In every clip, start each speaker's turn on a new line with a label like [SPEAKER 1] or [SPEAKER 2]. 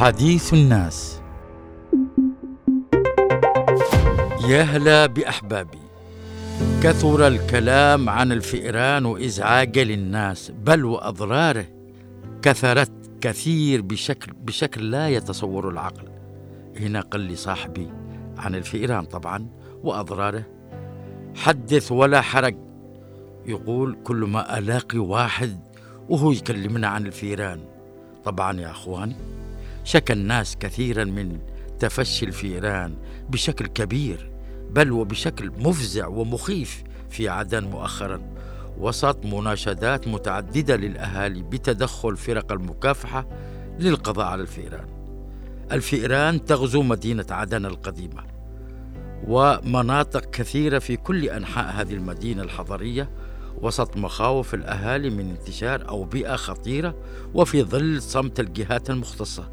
[SPEAKER 1] حديث الناس. يا هلا بأحبابي. كثر الكلام عن الفئران وإزعاجه للناس بل وأضراره كثرت كثير بشكل بشكل لا يتصور العقل. هنا قال لي صاحبي عن الفئران طبعا وأضراره. حدث ولا حرج. يقول كل ما ألاقي واحد وهو يكلمنا عن الفيران طبعا يا أخواني شكى الناس كثيرا من تفشي الفيران بشكل كبير بل وبشكل مفزع ومخيف في عدن مؤخرا. وسط مناشدات متعددة للأهالي بتدخل فرق المكافحة للقضاء على الفئران الفئران تغزو مدينة عدن القديمة ومناطق كثيرة في كل أنحاء هذه المدينة الحضرية. وسط مخاوف الأهالي من انتشار أوبئة خطيرة وفي ظل صمت الجهات المختصة.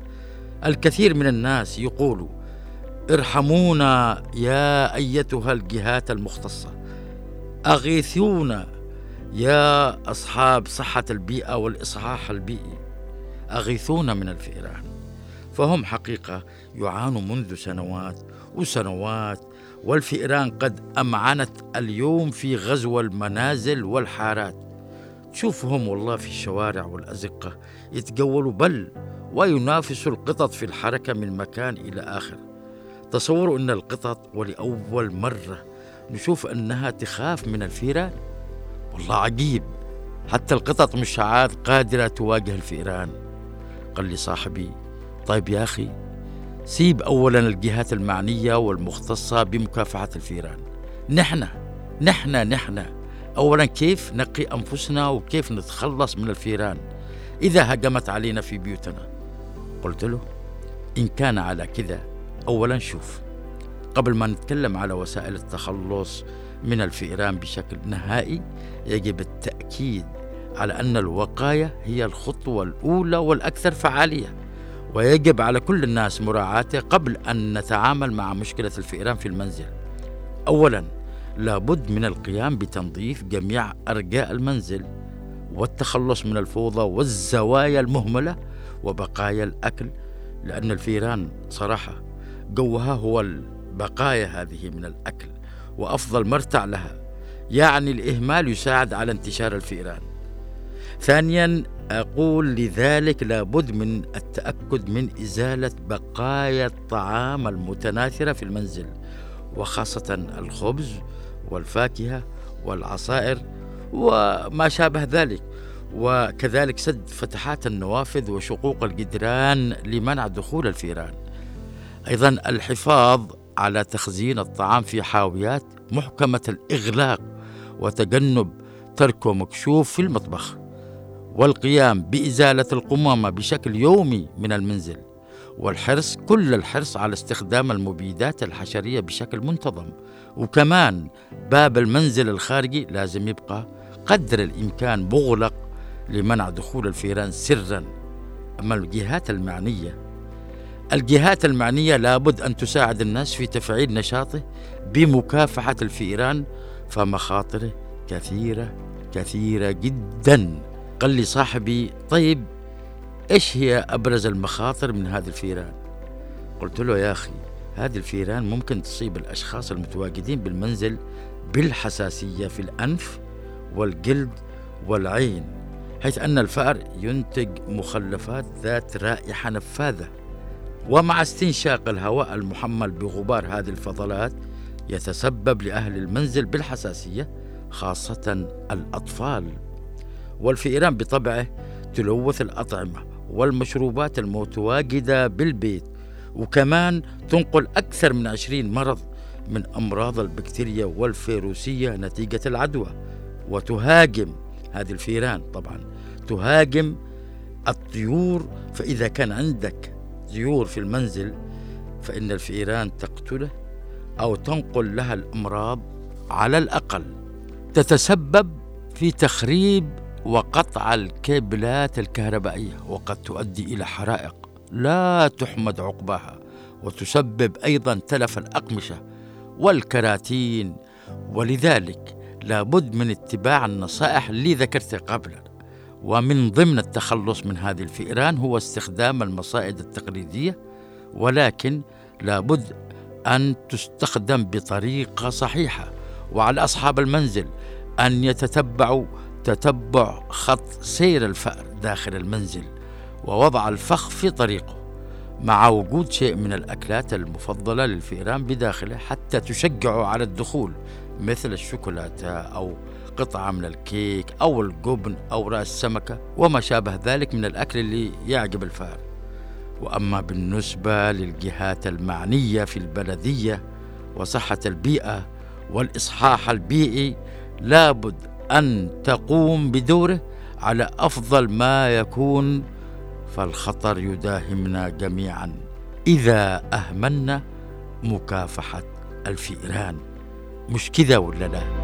[SPEAKER 1] الكثير من الناس يقولوا ارحمونا يا أيتها الجهات المختصة. أغيثونا يا أصحاب صحة البيئة والإصحاح البيئي. أغيثونا من الفئران. فهم حقيقة يعانوا منذ سنوات وسنوات والفئران قد أمعنت اليوم في غزو المنازل والحارات. تشوفهم والله في الشوارع والأزقة يتجولوا بل وينافسوا القطط في الحركة من مكان إلى آخر. تصوروا أن القطط ولأول مرة نشوف أنها تخاف من الفئران والله عجيب. حتى القطط مش عاد قادرة تواجه الفئران قال لي صاحبي طيب يا أخي سيب أولا الجهات المعنية والمختصة بمكافحة الفيران. نحن نحن نحن. أولا كيف نقي أنفسنا وكيف نتخلص من الفيران؟ إذا هجمت علينا في بيوتنا. قلت له إن كان على كذا أولا شوف. قبل ما نتكلم على وسائل التخلص من الفئران بشكل نهائي يجب التأكيد على أن الوقاية هي الخطوة الأولى والأكثر فعالية. ويجب على كل الناس مراعاته قبل أن نتعامل مع مشكلة الفئران في المنزل. أولا لابد من القيام بتنظيف جميع أرجاء المنزل والتخلص من الفوضى والزوايا المهملة وبقايا الأكل لأن الفيران صراحة جوها هو البقايا هذه من الأكل وأفضل مرتع لها يعني الإهمال يساعد على انتشار الفئران ثانيا أقول لذلك لابد من التأكد من إزالة بقايا الطعام المتناثرة في المنزل وخاصة الخبز والفاكهة والعصائر وما شابه ذلك. وكذلك سد فتحات النوافذ وشقوق الجدران لمنع دخول الفيران. أيضا الحفاظ على تخزين الطعام في حاويات محكمة الإغلاق وتجنب تركه مكشوف في المطبخ والقيام بإزالة القمامة بشكل يومي من المنزل والحرص كل الحرص على استخدام المبيدات الحشرية بشكل منتظم. وكمان باب المنزل الخارجي لازم يبقى قدر الإمكان مغلق لمنع دخول الفيران سرا. أما الجهات المعنية الجهات المعنية لابد أن تساعد الناس في تفعيل نشاطه بمكافحة الفئران فمخاطره كثيرة كثيرة جدا. قال لي صاحبي طيب إيش هي أبرز المخاطر من هذه الفيران؟ قلت له يا أخي هذه الفيران ممكن تصيب الأشخاص المتواجدين بالمنزل بالحساسية في الأنف والجلد والعين. حيث أن الفأر ينتج مخلفات ذات رائحة نفاذة. ومع استنشاق الهواء المحمل بغبار هذه الفضلات يتسبب لأهل المنزل بالحساسية خاصة الأطفال. والفئران بطبعه تلوث الأطعمة والمشروبات المتواجدة بالبيت وكمان تنقل أكثر من عشرين مرض من أمراض البكتيريا والفيروسية نتيجة العدوى وتهاجم هذه الفيران طبعا. تهاجم الطيور فإذا كان عندك طيور في المنزل فإن الفئران تقتله أو تنقل لها الأمراض على الأقل. تتسبب في تخريب وقطع الكابلات الكهربائية وقد تؤدي إلى حرائق لا تحمد عقباها وتسبب أيضا تلف الأقمشة والكراتين. ولذلك لابد من اتباع النصائح اللي ذكرتها قبلا. ومن ضمن التخلص من هذه الفئران هو استخدام المصائد التقليدية ولكن لابد أن تستخدم بطريقة صحيحة وعلى أصحاب المنزل أن يتتبعوا تتبع خط سير الفأر داخل المنزل ووضع الفخ في طريقه مع وجود شيء من الأكلات المفضلة للفئران بداخله حتى تشجعه على الدخول مثل الشوكولاتة أو قطعة من الكيك أو الجبن أو رأس سمكة وما شابه ذلك من الأكل اللي يعجب الفار. وأما بالنسبة للجهات المعنية في البلدية وصحة البيئة والإصحاح البيئي لابد أن تقوم بدوره على أفضل ما يكون فالخطر يداهمنا جميعا. إذا أهملنا مكافحة الفئران. مش كذا ولا لا؟